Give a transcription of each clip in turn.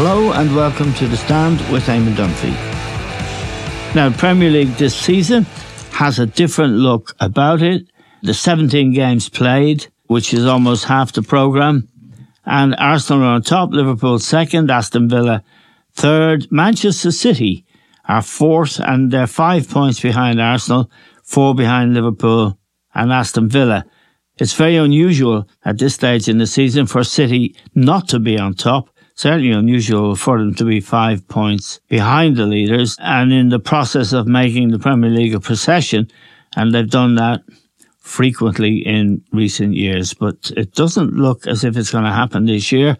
Hello and welcome to The Stand with Eamon Dunphy. Now, Premier League this season has a different look about it. The 17 games played, which is almost half the programme, and Arsenal are on top, Liverpool second, Aston Villa third, Manchester City are fourth, and they're five points behind Arsenal, four behind Liverpool and Aston Villa. It's very unusual at this stage in the season for City not to be on top certainly unusual for them to be five points behind the leaders and in the process of making the Premier League a procession. And they've done that frequently in recent years, but it doesn't look as if it's going to happen this year.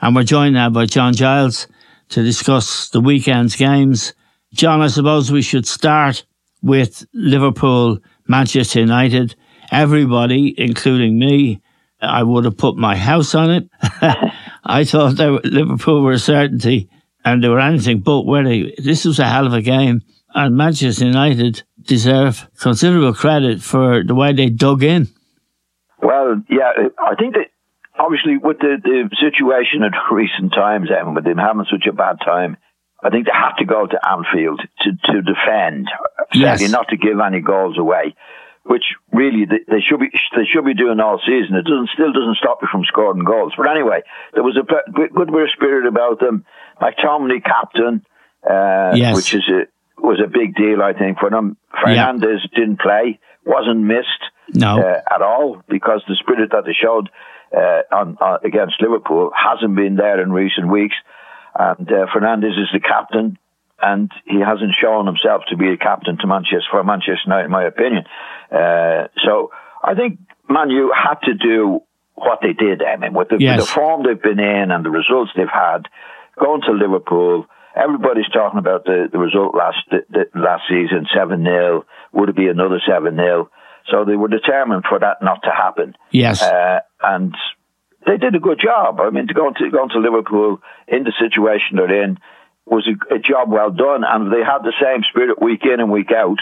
And we're joined now by John Giles to discuss the weekend's games. John, I suppose we should start with Liverpool, Manchester United. Everybody, including me, I would have put my house on it. I thought that Liverpool were a certainty and they were anything but winning. This was a hell of a game. And Manchester United deserve considerable credit for the way they dug in. Well, yeah, I think that obviously with the, the situation at recent times, and with them having such a bad time, I think they have to go to Anfield to, to defend, yes. not to give any goals away which really they should be they should be doing all season. It doesn't still doesn't stop you from scoring goals. But anyway, there was a good bit of spirit about them. McTominay captain, uh, yes. which is a was a big deal I think for them. Fernandes yeah. didn't play, wasn't missed no. uh, at all because the spirit that they showed uh, on, on, against Liverpool hasn't been there in recent weeks. And uh, Fernandes is the captain and he hasn't shown himself to be a captain to Manchester for Manchester United, in my opinion. Uh, so I think Manu had to do what they did. I mean, with the, yes. with the form they've been in and the results they've had, going to Liverpool. Everybody's talking about the, the result last the, the last season, seven 0 Would it be another seven 0 So they were determined for that not to happen. Yes, uh, and they did a good job. I mean, to go to going to Liverpool in the situation they're in was a, a job well done, and if they had the same spirit week in and week out,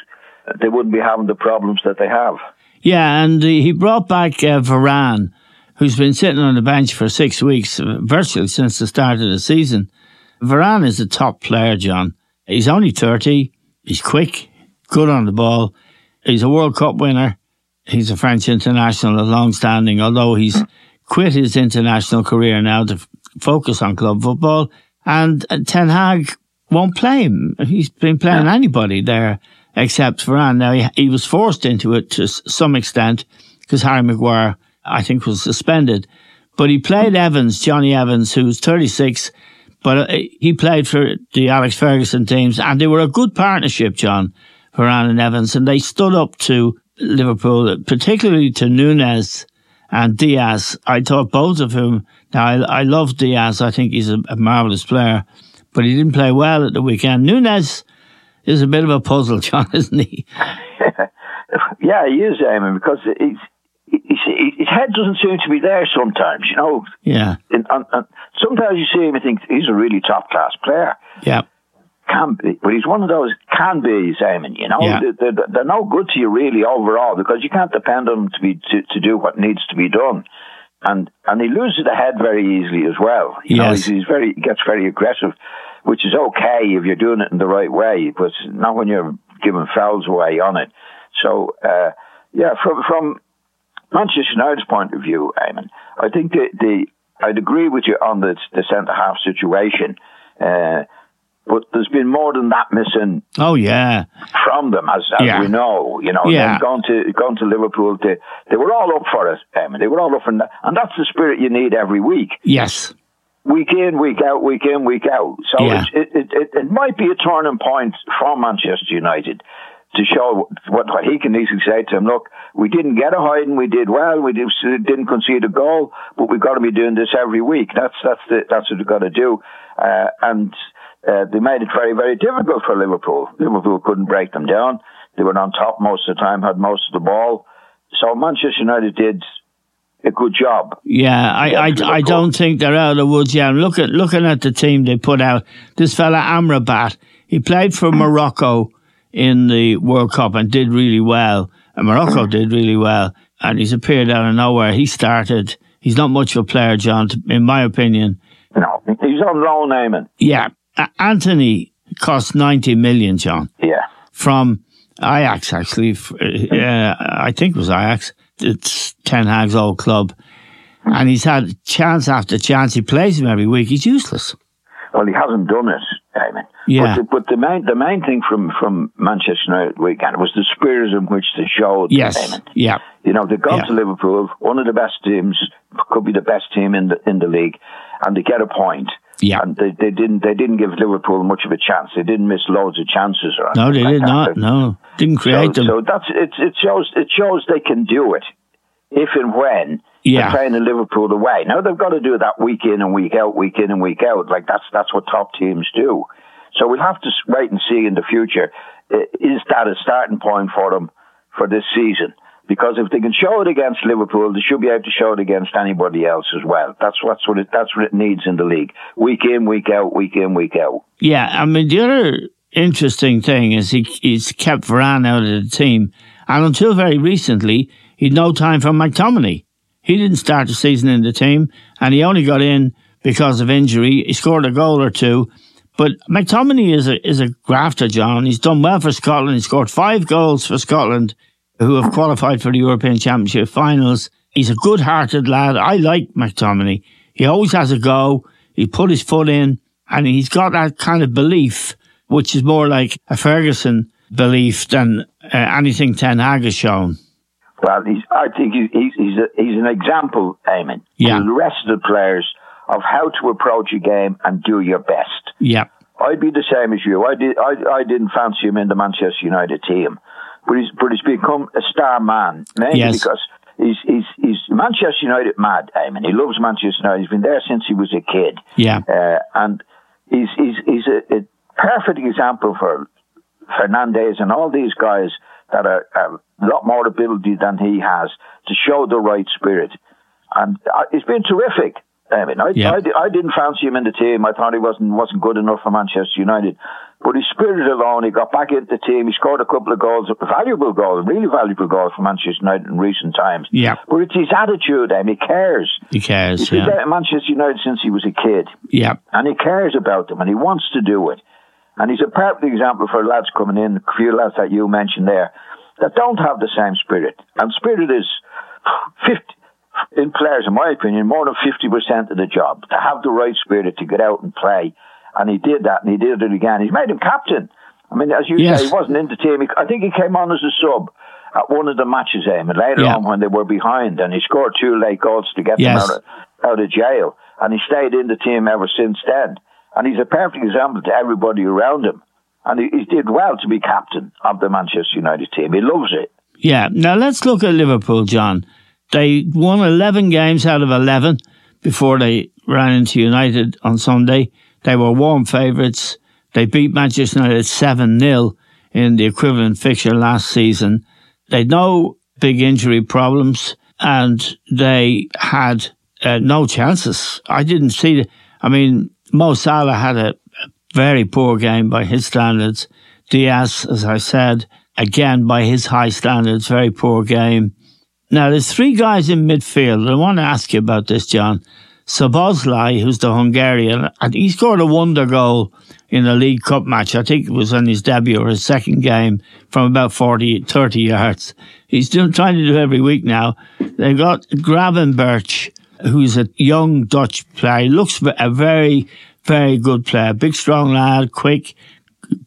they wouldn't be having the problems that they have. Yeah, and he brought back uh, Varane, who's been sitting on the bench for six weeks, uh, virtually since the start of the season. Varane is a top player, John. He's only 30. He's quick, good on the ball. He's a World Cup winner. He's a French international, long standing, although he's quit his international career now to f- focus on club football. And Ten Hag won't play him. He's been playing yeah. anybody there except Varane. Now, he, he was forced into it to some extent because Harry Maguire, I think, was suspended. But he played Evans, Jonny Evans, who's 36, but uh, he played for the Alex Ferguson teams, and they were a good partnership, John, Varane and Evans, and they stood up to Liverpool, particularly to Nunez and Diaz. I thought both of whom. Now I, I love Diaz. I think he's a, a marvelous player, but he didn't play well at the weekend. Nunez is a bit of a puzzle, John, isn't he? yeah, he is, Eamon, because he's, he's, his head doesn't seem to be there sometimes, you know. Yeah. And, and, and sometimes you see him and think he's a really top class player. Yeah. Can be, but he's one of those can be, Simon. You know, Yeah. they're, they're, they're no good to you really overall because you can't depend on him to be to, to do what needs to be done, and and he loses the head very easily as well. You know, Yes. he's, he's very he gets very aggressive, which is okay if you're doing it in the right way, but not when you're giving fouls away on it. So uh, yeah, from from Manchester United's point of view, Eamon, I think the, the I'd agree with you on the the centre half situation, uh, but there's been more than that missing Oh yeah, from them, as, as Yeah. we know. You know, Yeah. they've gone to gone to Liverpool. To, they were all up for it, Eamon. They were all up for that, and that's the spirit you need every week yes, week in, week out, week in, week out. So Yeah. it's, it, it, it, it might be a turning point for Manchester United to show what, what he can easily say to him. Look, we didn't get a hiding, we did well, we did, didn't concede a goal, but we've got to be doing this every week. That's that's the, that's what we've got to do. Uh, and uh, they made it very very difficult for Liverpool. Liverpool couldn't break them down. They were on top most of the time, had most of the ball. So Manchester United did a good job. yeah. I, I, I don't think they're out of the woods yet. Look at looking at the team they put out. This fella Amrabat, he played for Morocco in the World Cup and did really well. And Morocco did really well, and he's appeared out of nowhere. He started. He's not much of a player, John, in my opinion. No, he's on loan, Eamon. Yeah, Antony cost ninety million, John. Yeah. from Ajax, actually. F- Uh, I think it was Ajax. It's Ten Hag's old club. And he's had chance after chance. He plays him every week. He's useless. Well, he hasn't done it, Eamon. Yeah. But, the, but the main the main thing from from Manchester United weekend was the spirit in which they showed. Yes. Yeah. You know, they got Yeah. to Liverpool, one of the best teams, could be the best team in the in the league, and they get a point. Yeah. And they, they didn't they didn't give Liverpool much of a chance. They didn't miss loads of chances or No, they did not. No. Didn't create so, them. so that's it. It shows it shows they can do it if and when Yeah. they're playing in Liverpool away. Now they've got to do that week in and week out, week in and week out. Like that's that's what top teams do. So we'll have to wait and see in the future. Is that a starting point for them for this season? Because if they can show it against Liverpool, they should be able to show it against anybody else as well. That's what's what it, that's what it needs in the league. Week in, week out, week in, week out. Yeah, I mean, the other interesting thing is he, he's kept Varane out of the team. And until very recently, he'd no time for McTominay. He didn't start the season in the team, and he only got in because of injury. He scored a goal or two. But McTominay is a, is a grafter, John. He's done well for Scotland. He scored five goals for Scotland, who have qualified for the European Championship finals. He's a good hearted lad. I like McTominay. He always has a go. He put his foot in and he's got that kind of belief, which is more like a Ferguson belief than uh, anything Ten Hag has shown. Well, he's, I think he's, he's, he's, a, he's an example, Eamon, Yeah. to the rest of the players of how to approach a game and do your best. Yeah. I'd be the same as you. I did. I, I didn't fancy him in the Manchester United team, but he's but he's become a star man mainly Yes. because he's he's he's Manchester United mad. Eamon. He loves Manchester United. He's been there since he was a kid. Yeah. Uh, and he's he's he's a, a perfect example for Fernandes and all these guys that are, have a lot more ability than he has to show the right spirit. And uh, it's been terrific. I mean, I, Yeah. I, I didn't fancy him in the team. I thought he wasn't wasn't good enough for Manchester United. But his spirit alone, he got back into the team. He scored a couple of goals, valuable goals, really valuable goals for Manchester United in recent times. Yeah. But it's his attitude, and he cares. He cares. He's been Yeah. at Manchester United since he was a kid Yeah. and he cares about them and he wants to do it. And he's a perfect example for lads coming in, a few lads that you mentioned there, that don't have the same spirit. And spirit is 50, in players, in my opinion, more than 50% of the job, to have the right spirit to get out and play. And he did that and he did it again. He's made him captain. I mean, as you Yes. say, he wasn't in the team. I think he came on as a sub at one of the matches, Aim, and later Yeah. on when they were behind, and he scored two late goals to get Yes. them out of, out of jail, and he stayed in the team ever since then. And he's a perfect example to everybody around him. And he, he did well to be captain of the Manchester United team. He loves it. Yeah. Now let's look at Liverpool, John. They won 11 games out of 11 before they ran into United on Sunday. They were warm favourites. They beat Manchester United 7 0 in the equivalent fixture last season. They had no big injury problems and they had uh, no chances. I didn't see I mean, Mo Salah had a very poor game by his standards. Diaz, as I said, again by his high standards, very poor game. Now there's three guys in midfield. I want to ask you about this, John. Szoboszlai, who's the Hungarian, and he scored a wonder goal in a League Cup match. I think it was on his debut or his second game from about 40, 30 yards. He's doing, trying to do every week now. They've got Gravenberch, who's a young Dutch player. He looks a very, very good player. Big, strong lad, quick,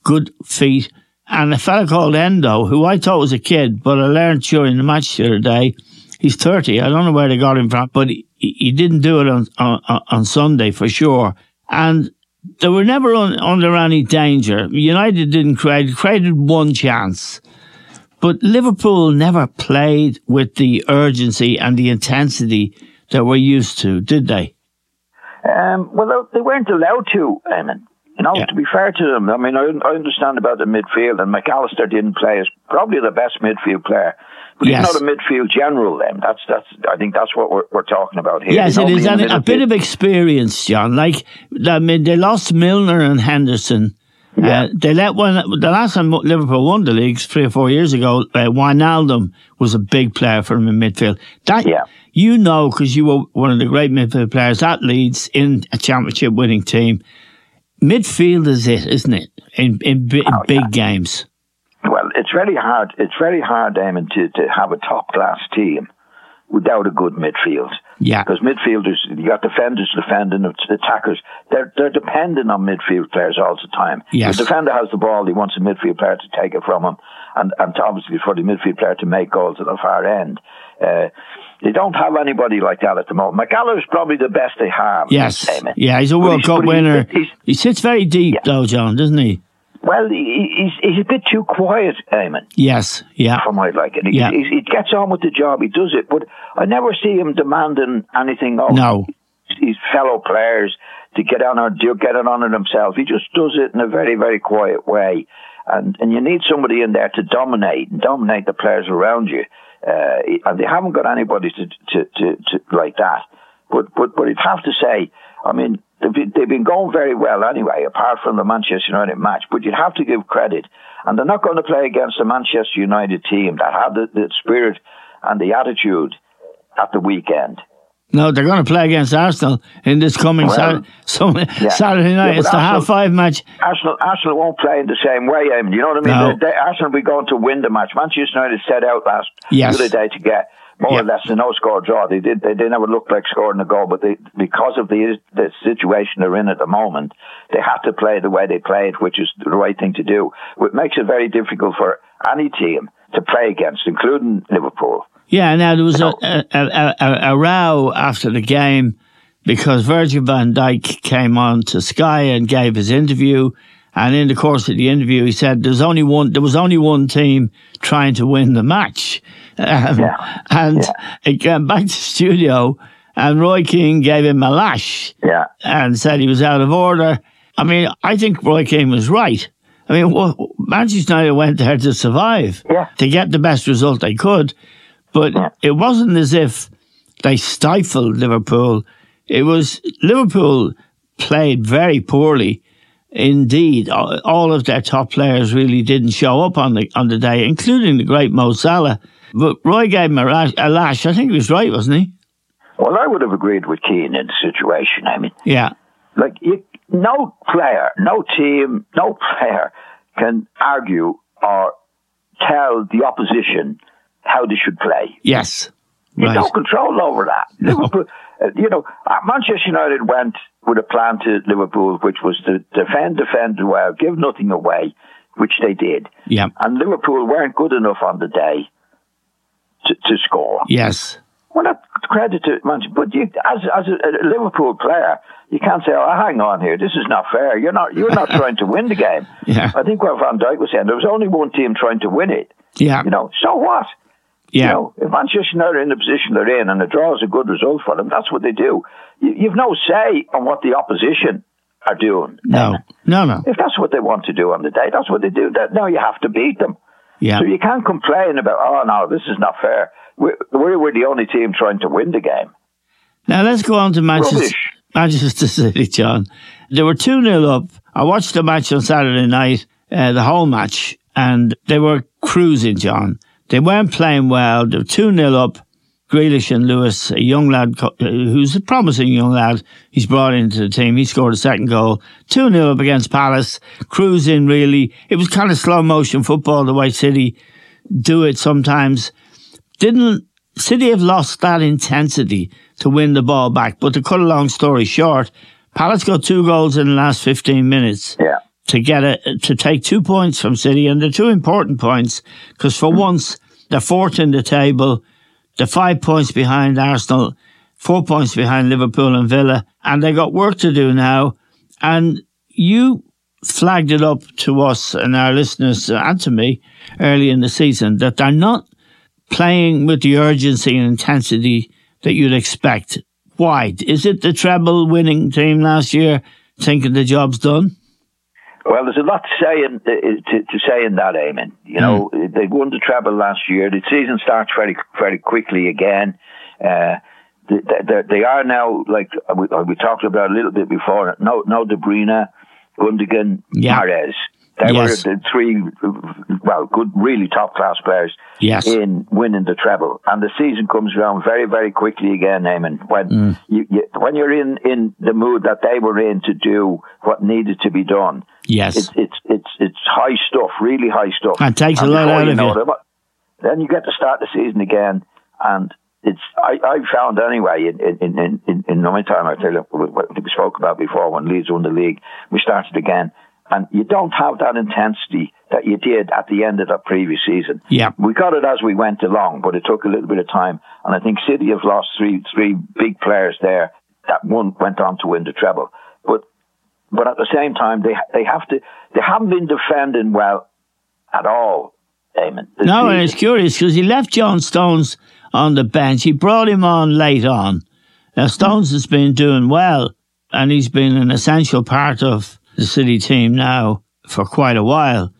good feet. And a fella called Endo, who I thought was a kid, but I learned during the match the other day, he's 30. I don't know where they got him from, but he, he didn't do it on, on, on Sunday for sure. And they were never un, under any danger. United didn't create, created one chance. But Liverpool never played with the urgency and the intensity that we're used to, did they? Um, well, they weren't allowed to, Eamon. You know, yeah. to be fair to them, I mean, I, I understand about the midfield, and Mac Allister didn't play as probably the best midfield player. But yes. he's not a midfield general. Then that's that's. I think that's what we're, we're talking about here. Yes, it is a, a bit of experience, John. Like I mean, they lost Milner and Henderson. Uh, yeah. Uh, they let one. The last time Liverpool won the leagues three or four years ago, uh, Wijnaldum was a big player for them in midfield. That yeah. you know because you were one of the great midfield players at Leeds in a championship winning team. Midfield is it, isn't it? In in, in oh, big yeah. games. Well, it's very hard. It's very hard, Damon, to, to have a top class team without a good midfield. Yeah. Because midfielders, you got defenders defending, attackers. They're they're dependent on midfield players all the time. Yes. The defender has the ball, he wants a midfield player to take it from him, and and to obviously for the midfield player to make goals at the far end. Uh, they don't have anybody like that at the moment. Mac Allister is probably the best they have. Yes. Yeah, he's a World Cup winner. He's, he sits very deep, yeah. though, John, doesn't he? Well, he's, he's a bit too quiet, Eamon. Yes, yeah. For my liking. He, yeah. he, he gets on with the job, he does it, but I never see him demanding anything of no. his fellow players to get on or do get it on it himself. He just does it in a very, very quiet way. And and you need somebody in there to dominate and dominate the players around you. Uh, and they haven't got anybody to, to, to, to like that. But but but you'd have to say, I mean, they've been, they've been going very well anyway, apart from the Manchester United match. But you'd have to give credit, and they're not going to play against the Manchester United team that had the, the spirit and the attitude at the weekend. No, they're going to play against Arsenal in this coming well, so, yeah. Saturday night. Yeah, it's the Arsenal, half five match. Arsenal, Arsenal won't play in the same way. Mean, you know what I mean? No. They, they, Arsenal will be going to win the match. Manchester United set out last yes. the other day to get more or less a no score draw. They did. They, they never looked like scoring a goal, but they, because of the the situation they're in at the moment, they have to play the way they played, which is the right thing to do. It makes it very difficult for any team to play against, including Liverpool. Yeah, now there was a, a, a, a, row after the game because Virgil van Dijk came on to Sky and gave his interview. And in the course of the interview, he said there's only one, there was only one team trying to win the match. Um, yeah. And yeah. it came back to studio and Roy Keane gave him a lash. Yeah. And said he was out of order. I mean, I think Roy Keane was right. I mean, Manchester United went there to survive, yeah. to get the best result they could. But yeah. it wasn't as if they stifled Liverpool. It was Liverpool played very poorly. Indeed, all of their top players really didn't show up on the on the day, including the great Mo Salah. But Roy gave him a, rash, a lash. I think he was right, wasn't he? Well, I would have agreed with Keane in the situation. I mean, yeah, like you, no player, no team, no player can argue or tell the opposition how they should play. Yes. You right. no control over that. No. Liverpool, uh, you know, uh, Manchester United went with a plan to Liverpool, which was to defend, defend well, give nothing away, which they did. Yeah. And Liverpool weren't good enough on the day to, to score. Yes. Well, that's credit to Manchester, but you, as as a, a, Liverpool player, you can't say, "Oh, hang on here, this is not fair." You're not you're not trying to win the game. Yeah. I think what Van Dijk was saying, there was only one team trying to win it. Yeah. You know, so what? Yeah. You know, if Manchester United are in the position they're in and the draw is a good result for them, that's what they do. You, you've no say on what the opposition are doing. No, no, no. If that's what they want to do on the day, that's what they do. That now you have to beat them. Yeah. So you can't complain about, oh no, this is not fair. We're, we're the only team trying to win the game. Now let's go on to Manchester, Manchester City, John. They were 2 0 up I watched the match on Saturday night, uh, the whole match, and they were cruising, John. They weren't playing well. They were 2 0 up. Grealish and Lewis, a young lad uh, who's a promising young lad, he's brought into the team. He scored a second goal. 2 0 up against Palace. Cruising, really. It was kind of slow motion football, the way City do it sometimes. Didn't City have lost that intensity to win the ball back? But to cut a long story short, Palace got two goals in the last 15 minutes. Yeah. To get it, to take two points from City, and they're two important points because for once they're fourth in the table, they're five points behind Arsenal, four points behind Liverpool and Villa, and they got work to do now. And you flagged it up to us and our listeners and to me early in the season that they're not playing with the urgency and intensity that you'd expect. Why? Is it the treble winning team last year thinking the job's done? Well, there's a lot to say in, to, to say in that, Eamon. You know, mm. they won the treble last year. The season starts very, very quickly again. Uh, they, they, they, are now, like we, we, talked about a little bit before, no, no De Bruyne, Gundogan, yeah. Mahrez. They yes. were the three, well, good, really top class players yes. in winning the treble. And the season comes around very, very quickly again, Eamon. When mm. you, you, when you're in, in the mood that they were in to do what needed to be done. Yes, it's it's it's, it's high stuff, really high stuff. It takes and a lot out of you. Them, then you get to start the season again, and it's I, I found anyway in in in in, in my time I tell you what we spoke about before when Leeds won the league, we started again and you don't have that intensity that you did at the end of the previous season. Yeah. We got it as we went along, but it took a little bit of time. And I think City have lost three three big players there that one went on to win the treble. But but at the same time they they have to they haven't been defending well at all. Eamon. No, season. and it's curious because he left John Stones on the bench. He brought him on late on. Now Stones has been doing well, and he's been an essential part of the City team now for quite a while.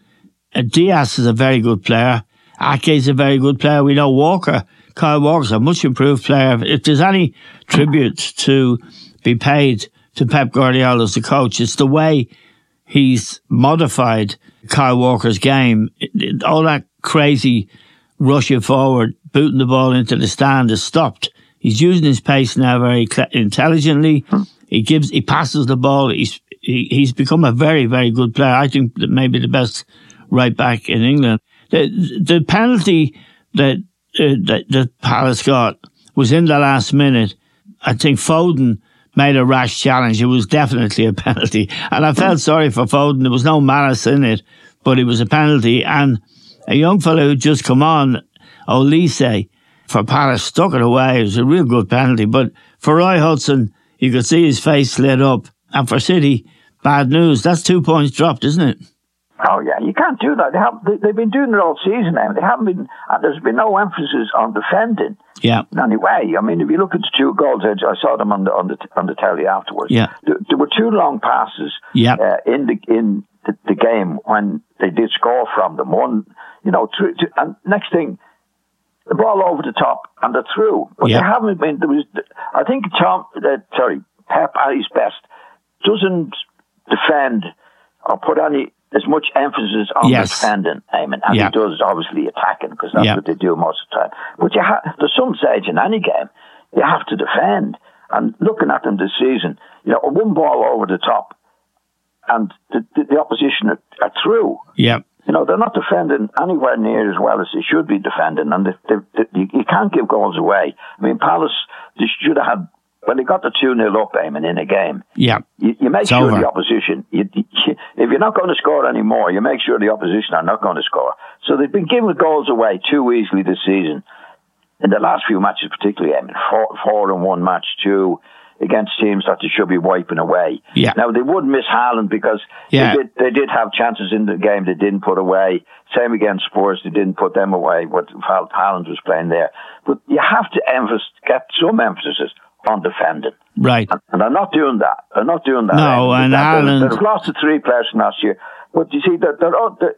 Uh, Dias is a very good player. Ake is a very good player. We know Walker, Kyle Walker's a much improved player. If there's any tribute to be paid to Pep Guardiola as the coach, it's the way he's modified Kyle Walker's game. All that crazy rushing forward, booting the ball into the stand is stopped. He's using his pace now very intelligently. He gives, he passes the ball. He's he, he's become a very, very good player. I think that maybe the best right back in England. The, the penalty that, uh, that, that Palace got was in the last minute. I think Foden made a rash challenge. It was definitely a penalty. And I felt sorry for Foden. There was no malice in it, but it was a penalty. And a young fellow who just come on, Olise, for Palace, stuck it away. It was a real good penalty. But for Roy Hodgson, you could see his face lit up. And for City, bad news. That's two points dropped, isn't it? Oh yeah, you can't do that. They have they, have been doing it all season now. They haven't been. Uh, there's been no emphasis on defending. Yeah. In any way. I mean, if you look at the two goals, I, I saw them on the on the on the telly afterwards. Yeah. There, there were two long passes. Yeah. Uh, in the in the, the, game when they did score from them. One, you know, th- th- and next thing, the ball over the top and they're through. But yeah. they haven't been. There was, I think Tom. Uh, sorry, Pep at his best doesn't defend or put any as much emphasis on yes. defending, Eamon, and yeah. he does obviously attacking because that's yeah. what they do most of the time. But you ha- there's some stage in any game you have to defend. And looking at them this season, you know, one ball over the top, and the, the, the opposition are, are, through. Yeah. You know, they're not defending anywhere near as well as they should be defending, and they, they, you, you can't give goals away. I mean, Palace they should have had when they got the 2 0 up, Eamon, in a game, yeah. you, you make it's sure over. the opposition, you, you, if you're not going to score anymore, you make sure the opposition are not going to score. So they've been giving goals away too easily this season. In the last few matches, particularly, Eamon, four, four and one match, two against teams that they should be wiping away. Yeah. Now they would miss Haaland because yeah. they did they did have chances in the game they didn't put away. Same against Spurs, they didn't put them away. What Haaland was playing there, but you have to emphasis, get some emphasis on defending. Right. And, and I'm not doing that. I'm not doing that. No, and Ireland. They've lost to three players last year. But you see, they're, they're, oh, they're,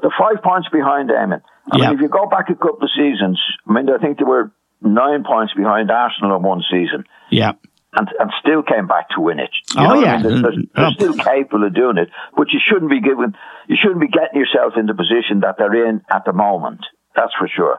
they're five points behind Eamon. I mean, if you go back a couple of seasons, I mean, I think they were nine points behind Arsenal in one season. Yeah. and, and still came back to win it. You oh yeah, I mean? they're, they're, they're, oh. still capable of doing it, but you shouldn't be giving, you shouldn't be getting yourself in the position that they're in at the moment. That's for sure.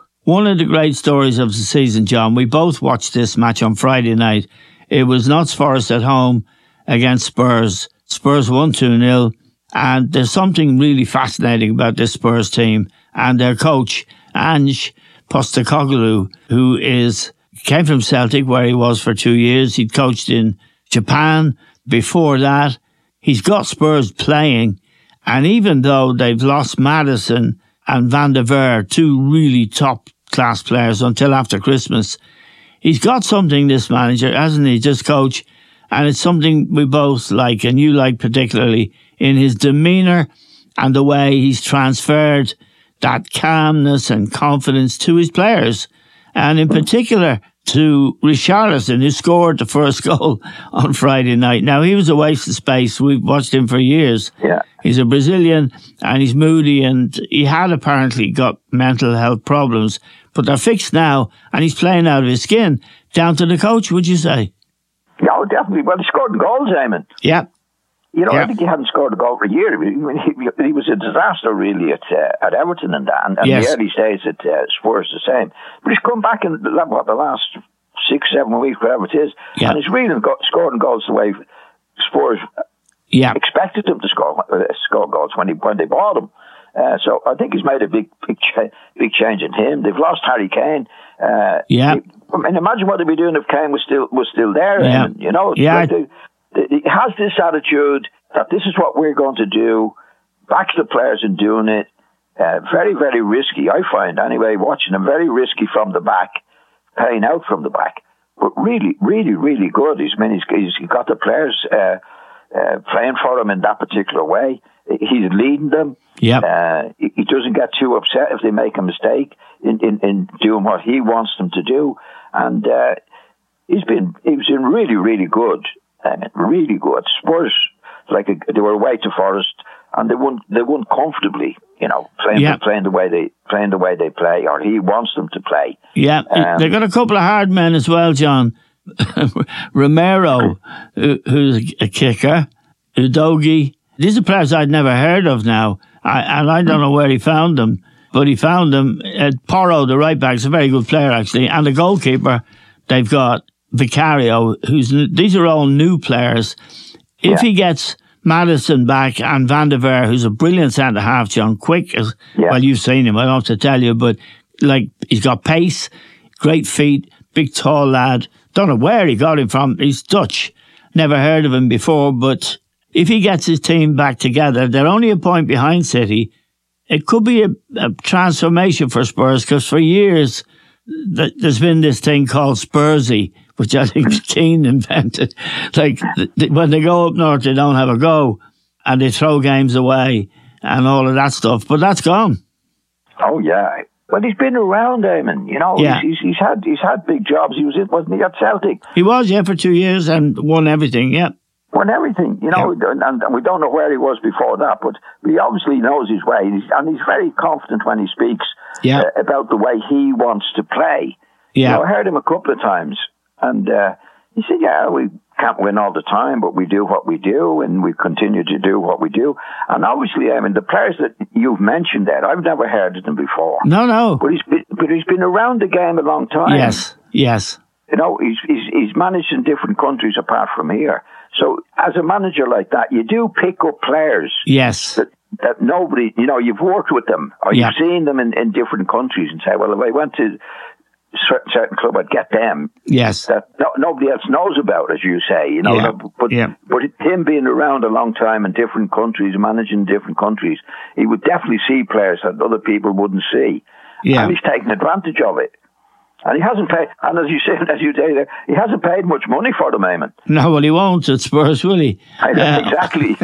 one of the great stories of the season, John, we both watched this match on Friday night. It was Notts Forest at home against Spurs. Spurs won 2 0. And there's something really fascinating about this Spurs team and their coach, Ange Postecoglou, who is came from Celtic, where he was for two years. He'd coached in Japan before that. He's got Spurs playing, and even though they've lost Maddison and Van de Ven, two really top class players, until after Christmas, he's got something. This manager, hasn't he? Just coach, and it's something we both like, and you like particularly in his demeanor and the way he's transferred that calmness and confidence to his players. And in particular, to Richarlison, who scored the first goal on Friday night. Now, he was a waste of space. We've watched him for years. Yeah. He's a Brazilian and he's moody and he had apparently got mental health problems, but they're fixed now and he's playing out of his skin. Down to the coach, would you say? Yeah, definitely. Well, he scored goals, Eamon. Yeah. You know, yeah. I think he hadn't scored a goal for a year. Mean, he, he was a disaster, really, at uh, at Everton and, and, and yes. the early days at uh, Spurs the same. But he's come back in what, the last six, seven weeks, whatever it is, yeah. and he's really got, scoring goals the way Spurs yeah. expected him to score uh, score goals when he when they bought him. Uh, so I think he's made a big big cha- big change in him. They've lost Harry Kane. Uh, yeah. He, I mean, imagine what they'd be doing if Kane was still was still there. Yeah. And, you know, yeah. They, he has this attitude that this is what we're going to do, backs the players in doing it. Uh, very, very risky, I find, anyway, watching him, very risky from the back, paying out from the back. But really, really, really good. He's, I mean, he's, he's got the players uh, uh, playing for him in that particular way. He's leading them. Yep. Uh, he, he doesn't get too upset if they make a mistake in, in, in doing what he wants them to do. And uh, he's been he's been really, really good. Mean, really good. Spurs, like a, they were away to Forest, and they won. They won comfortably. You know, playing Yeah. playing the way they playing the way they play, or he wants them to play. Yeah, Um, they got a couple of hard men as well, John. Romero, who, who's a kicker, Udogie. These are players I'd never heard of now, I, and I don't know where he found them, but he found them. Uh, Porro, the right back, is a very good player actually, and the goalkeeper they've got Vicario, who's these are all new players. If Yeah. he gets Maddison back and Van der who's a brilliant centre half, John, quick as Yeah. well, you've seen him. I don't have to tell you, but like he's got pace, great feet, big tall lad. Don't know where he got him from. He's Dutch. Never heard of him before, but if he gets his team back together, they're only a point behind City. it could be a, a transformation for Spurs because for years th- there's been this thing called Spursy, which I think Keane invented. Like when they go up north, they don't have a go and they throw games away and all of that stuff. But that's gone. Oh yeah. Well, he's been around, Eamon. You know, Yeah. he's, he's had he's had big jobs. He was in, wasn't he, at Celtic? He was, yeah, for two years and won everything. Yeah. won everything, you know, and, and we don't know where he was before that, but he obviously knows his way, and he's, and he's very confident when he speaks Yeah. uh, about the way he wants to play. Yeah. You know, I heard him a couple of times, and uh, he said, "Yeah, we can't win all the time, but we do what we do, and we continue to do what we do." And obviously, I mean, the players that you've mentioned there, I've never heard of them before. No, no. But he's been, but he's been around the game a long time. Yes, yes. You know, he's, he's, he's managed in different countries apart from here. So as a manager like that, you do pick up players Yes. that, that nobody, you know, you've worked with them or Yeah. you've seen them in, in different countries and say, well, if I went to certain, club, I'd get them Yes. that no, nobody else knows about, as you say, you know. Yeah. But, Yeah. but him being around a long time in different countries, managing different countries, he would definitely see players that other people wouldn't see. Yeah. And he's taking advantage of it. And he hasn't paid, and as you say, as you say there, he hasn't paid much money for the moment. No, well, he won't at Spurs, will he? I know, Uh, exactly.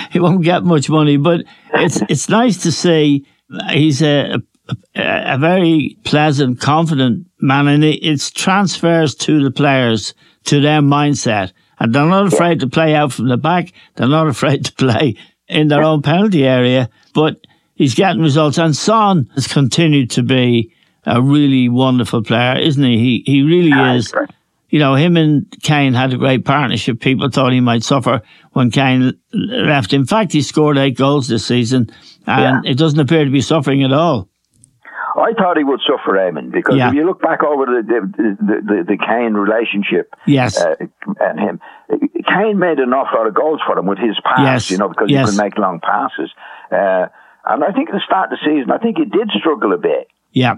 he won't get much money, but it's it's nice to see he's a, a, a very pleasant, confident man, and it, it's transfers to the players to their mindset, and they're not afraid to play out from the back. They're not afraid to play in their own penalty area, but he's getting results. And Son has continued to be a really wonderful player, isn't he? He he really is you know, him and Kane had a great partnership. People thought he might suffer when Kane left. In fact, he scored eight goals this season, and it doesn't appear to be suffering at all. I thought he would suffer, Eamon, because Yeah. if you look back over the the, the, the, the Kane relationship, Yes. uh, and him, Kane made an awful lot of goals for him with his pass, Yes. you know, because Yes. he could make long passes. Uh, and I think at the start of the season, I think he did struggle a bit, Yeah,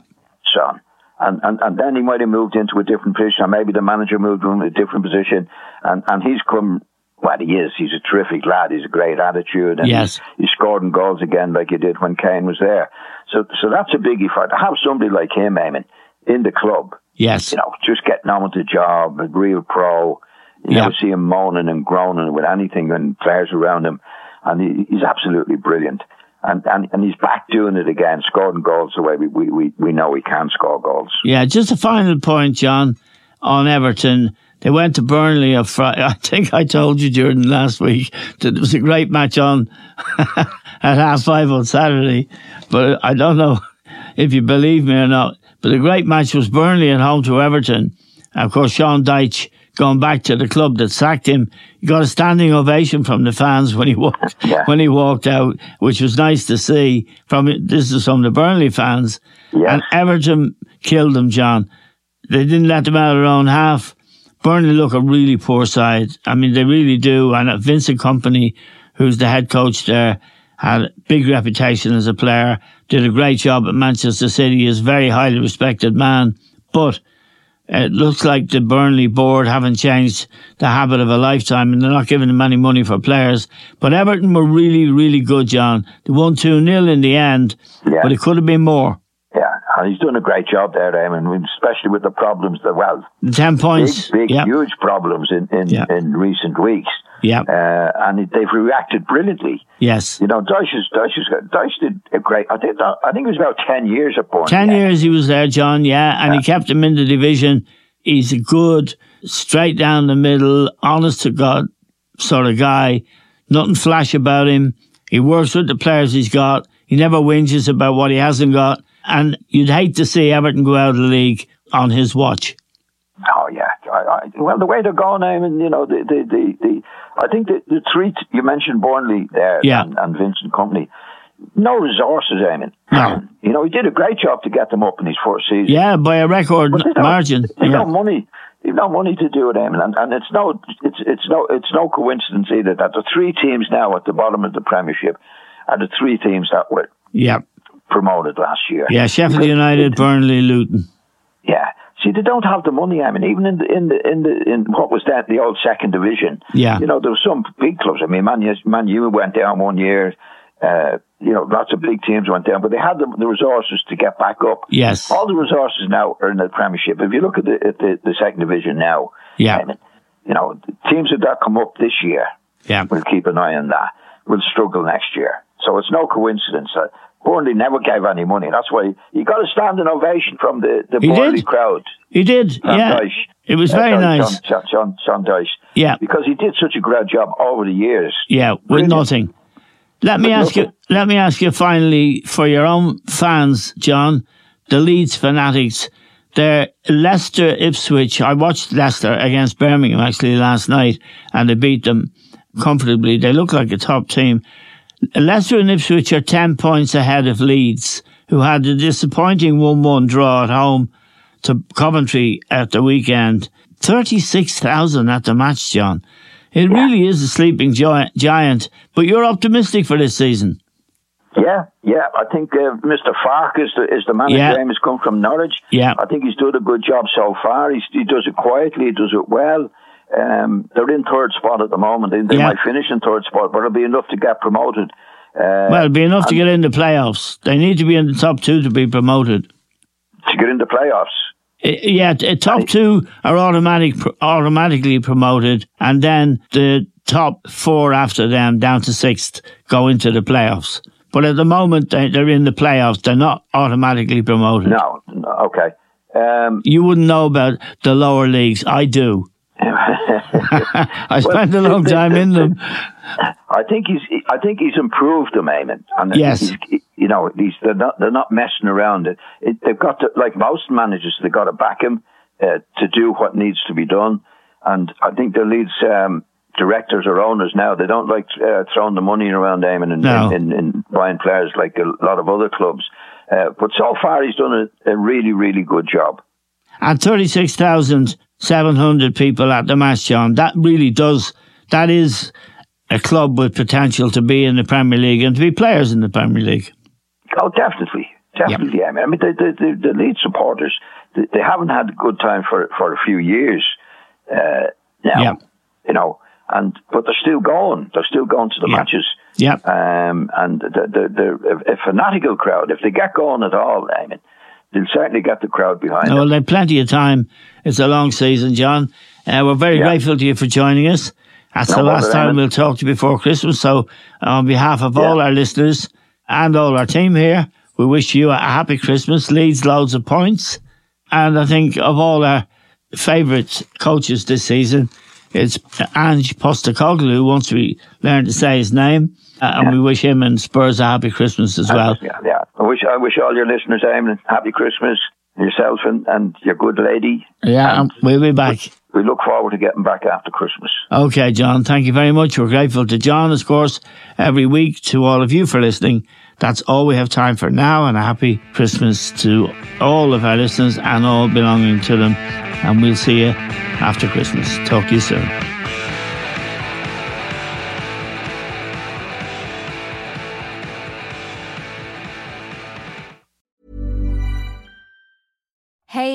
son. And, and and then he might have moved into a different position, or maybe the manager moved him to a different position, and and he's come. Well, he is. He's a terrific lad. He's a great attitude, and Yes. he's, he's scored in goals again like he did when Kane was there. So so that's a biggie for to have somebody like him, Eamon, in the club. yes, You know, just getting on with the job, a real pro. You Yeah. never see him moaning and groaning with anything when players around him, and he, he's absolutely brilliant. And, and and he's back doing it again, scoring goals the way we, we, we, we know he can score goals. yeah. Just a final point, John, on Everton. They went to Burnley on Friday. I think I told you during last week that there was a great match on at half five on Saturday, but I don't know if you believe me or not. But the great match was Burnley at home to Everton. And of course, Sean Dyche going back to the club that sacked him. He got a standing ovation from the fans when he walked Yeah. when he walked out, which was nice to see. From this is from the Burnley fans, Yes. and Everton killed them, John. They didn't let them out of their own half. Burnley look a really poor side. I mean, they really do. And Vincent Kompany, who's the head coach there, had a big reputation as a player, did a great job at Manchester City, is a very highly respected man. But it looks like the Burnley board haven't changed the habit of a lifetime and they're not giving them any money for players. But Everton were really, really good, John. They won 2 0 in the end, Yeah. but it could have been more. Yeah, and he's doing a great job there, Eamon, especially with the problems that, well, The 10 points. big, big, yeah. huge problems in, in, Yeah. in recent weeks. Yeah. Uh, and they've reacted brilliantly. Yes. You know, Dyche, is, Dyche, is, did a great, I think, I think it was about 10 years at Burnley. 10 years he was there, John, yeah, and he kept him in the division. He's a good, straight down the middle, honest to God sort of guy. Nothing flash about him. He works with the players he's got. He never whinges about what he hasn't got. And you'd hate to see Everton go out of the league on his watch. Oh yeah. I, I, well, the way they're going, I mean, you know, the the the, the I think the, the three t- you mentioned Burnley there Yeah. and, and Vincent Kompany. No resources, I mean. No. You know, he did a great job to get them up in his first season. Yeah, by a record margin. There's Yeah. no money. There's no money to do it, Eamon, and, and it's no, it's it's no, it's no coincidence either that the three teams now at the bottom of the Premiership are the three teams that were Yeah. Promoted last year. Yeah, Sheffield United, Burnley, Luton. Yeah. See, they don't have the money. I mean, even in the in the in the in what was that the old second division. Yeah. You know, there were some big clubs. I mean, Man U, Man U went down one year. Uh, you know, lots of big teams went down, but they had the, the resources to get back up. Yes. All the resources now are in the Premiership. If you look at the at the, the second division now, Yeah. I mean, you know, teams that that come up this year, Yeah. we'll keep an eye on that, We'll struggle next year. So it's no coincidence that Burnley never gave any money. That's why he got a standing ovation from the, the He Burnley did. crowd. He did. John yeah. Dyche. It was Uh, very sorry, nice. John, John, John Dyche. Yeah. Because he did such a great job over the years. Yeah, with Brilliant. nothing. Let me ask you. Let me ask you finally for your own fans, John, the Leeds fanatics. They're Leicester Ipswich. I watched Leicester against Birmingham actually last night, and they beat them comfortably. They look like a top team. Leicester and Ipswich are ten points ahead of Leeds, who had a disappointing one-one draw at home to Coventry at the weekend. Thirty-six thousand at the match, John. It really is a sleeping giant, but you're optimistic for this season. Yeah, yeah. I think uh, Mr. Farke is the is the manager. Yeah. James come from Norwich. Yeah. I think he's done a good job so far. He's, he does it quietly. He does it well. Um, they're in third spot at the moment. They, they Yeah. might finish in third spot, but it'll be enough to get promoted. Uh, Well, it'll be enough to get in the playoffs. They need to be in the top two to be promoted. to get into playoffs. I- Yeah, t- top two are automatic, automatically promoted, and then the top four after them, down to sixth, go into the playoffs. But at the moment, they, they're in the playoffs. They're not automatically promoted. No, no okay. Um, You wouldn't know about the lower leagues. I do. I spent a long time in them. I think he's. I think he's improved them, Eamon. And Yes. you know, they're not. They're not messing around. It, it, they've got to, like most managers, they've got to back him uh, to do what needs to be done. And I think the Leeds um, directors or owners now they don't like uh, throwing the money around, Eamon, and No. in, in, in buying players like a lot of other clubs. Uh, but so far, he's done a, a really, really good job. And 36,700 people at the match, John. That really does, that is a club with potential to be in the Premier League and to be players in the Premier League. Oh, definitely, definitely. I mean, I mean, the the, the, the lead supporters they, they haven't had a good time for for a few years uh, now. Yeah. You know, and but they're still going. They're still going to the Yeah. matches. Yeah. Um, and the, the, the, a fanatical crowd, if they get going at all, I mean, they'll certainly get the crowd behind Well, them. they've plenty of time. It's a long season, John. Uh, we're very Yeah. grateful to you for joining us. That's No the last time we'll talk to you before Christmas. So, on behalf of Yeah. all our listeners and all our team here, we wish you a happy Christmas. Leeds loads of points. And I think of all our favourite coaches this season, it's Ange Postecoglou, once we learn to say his name. Uh, and we wish him and Spurs a happy Christmas as well. Yeah, yeah. I wish I wish all your listeners, Eamon, happy Christmas. Yourself and, and your good lady. Yeah, and we'll be back. We look forward to getting back after Christmas. Okay, John, thank you very much. We're grateful to John, of course, every week, to all of you for listening. That's all we have time for now, and a happy Christmas to all of our listeners and all belonging to them. And we'll see you after Christmas. Talk to you soon.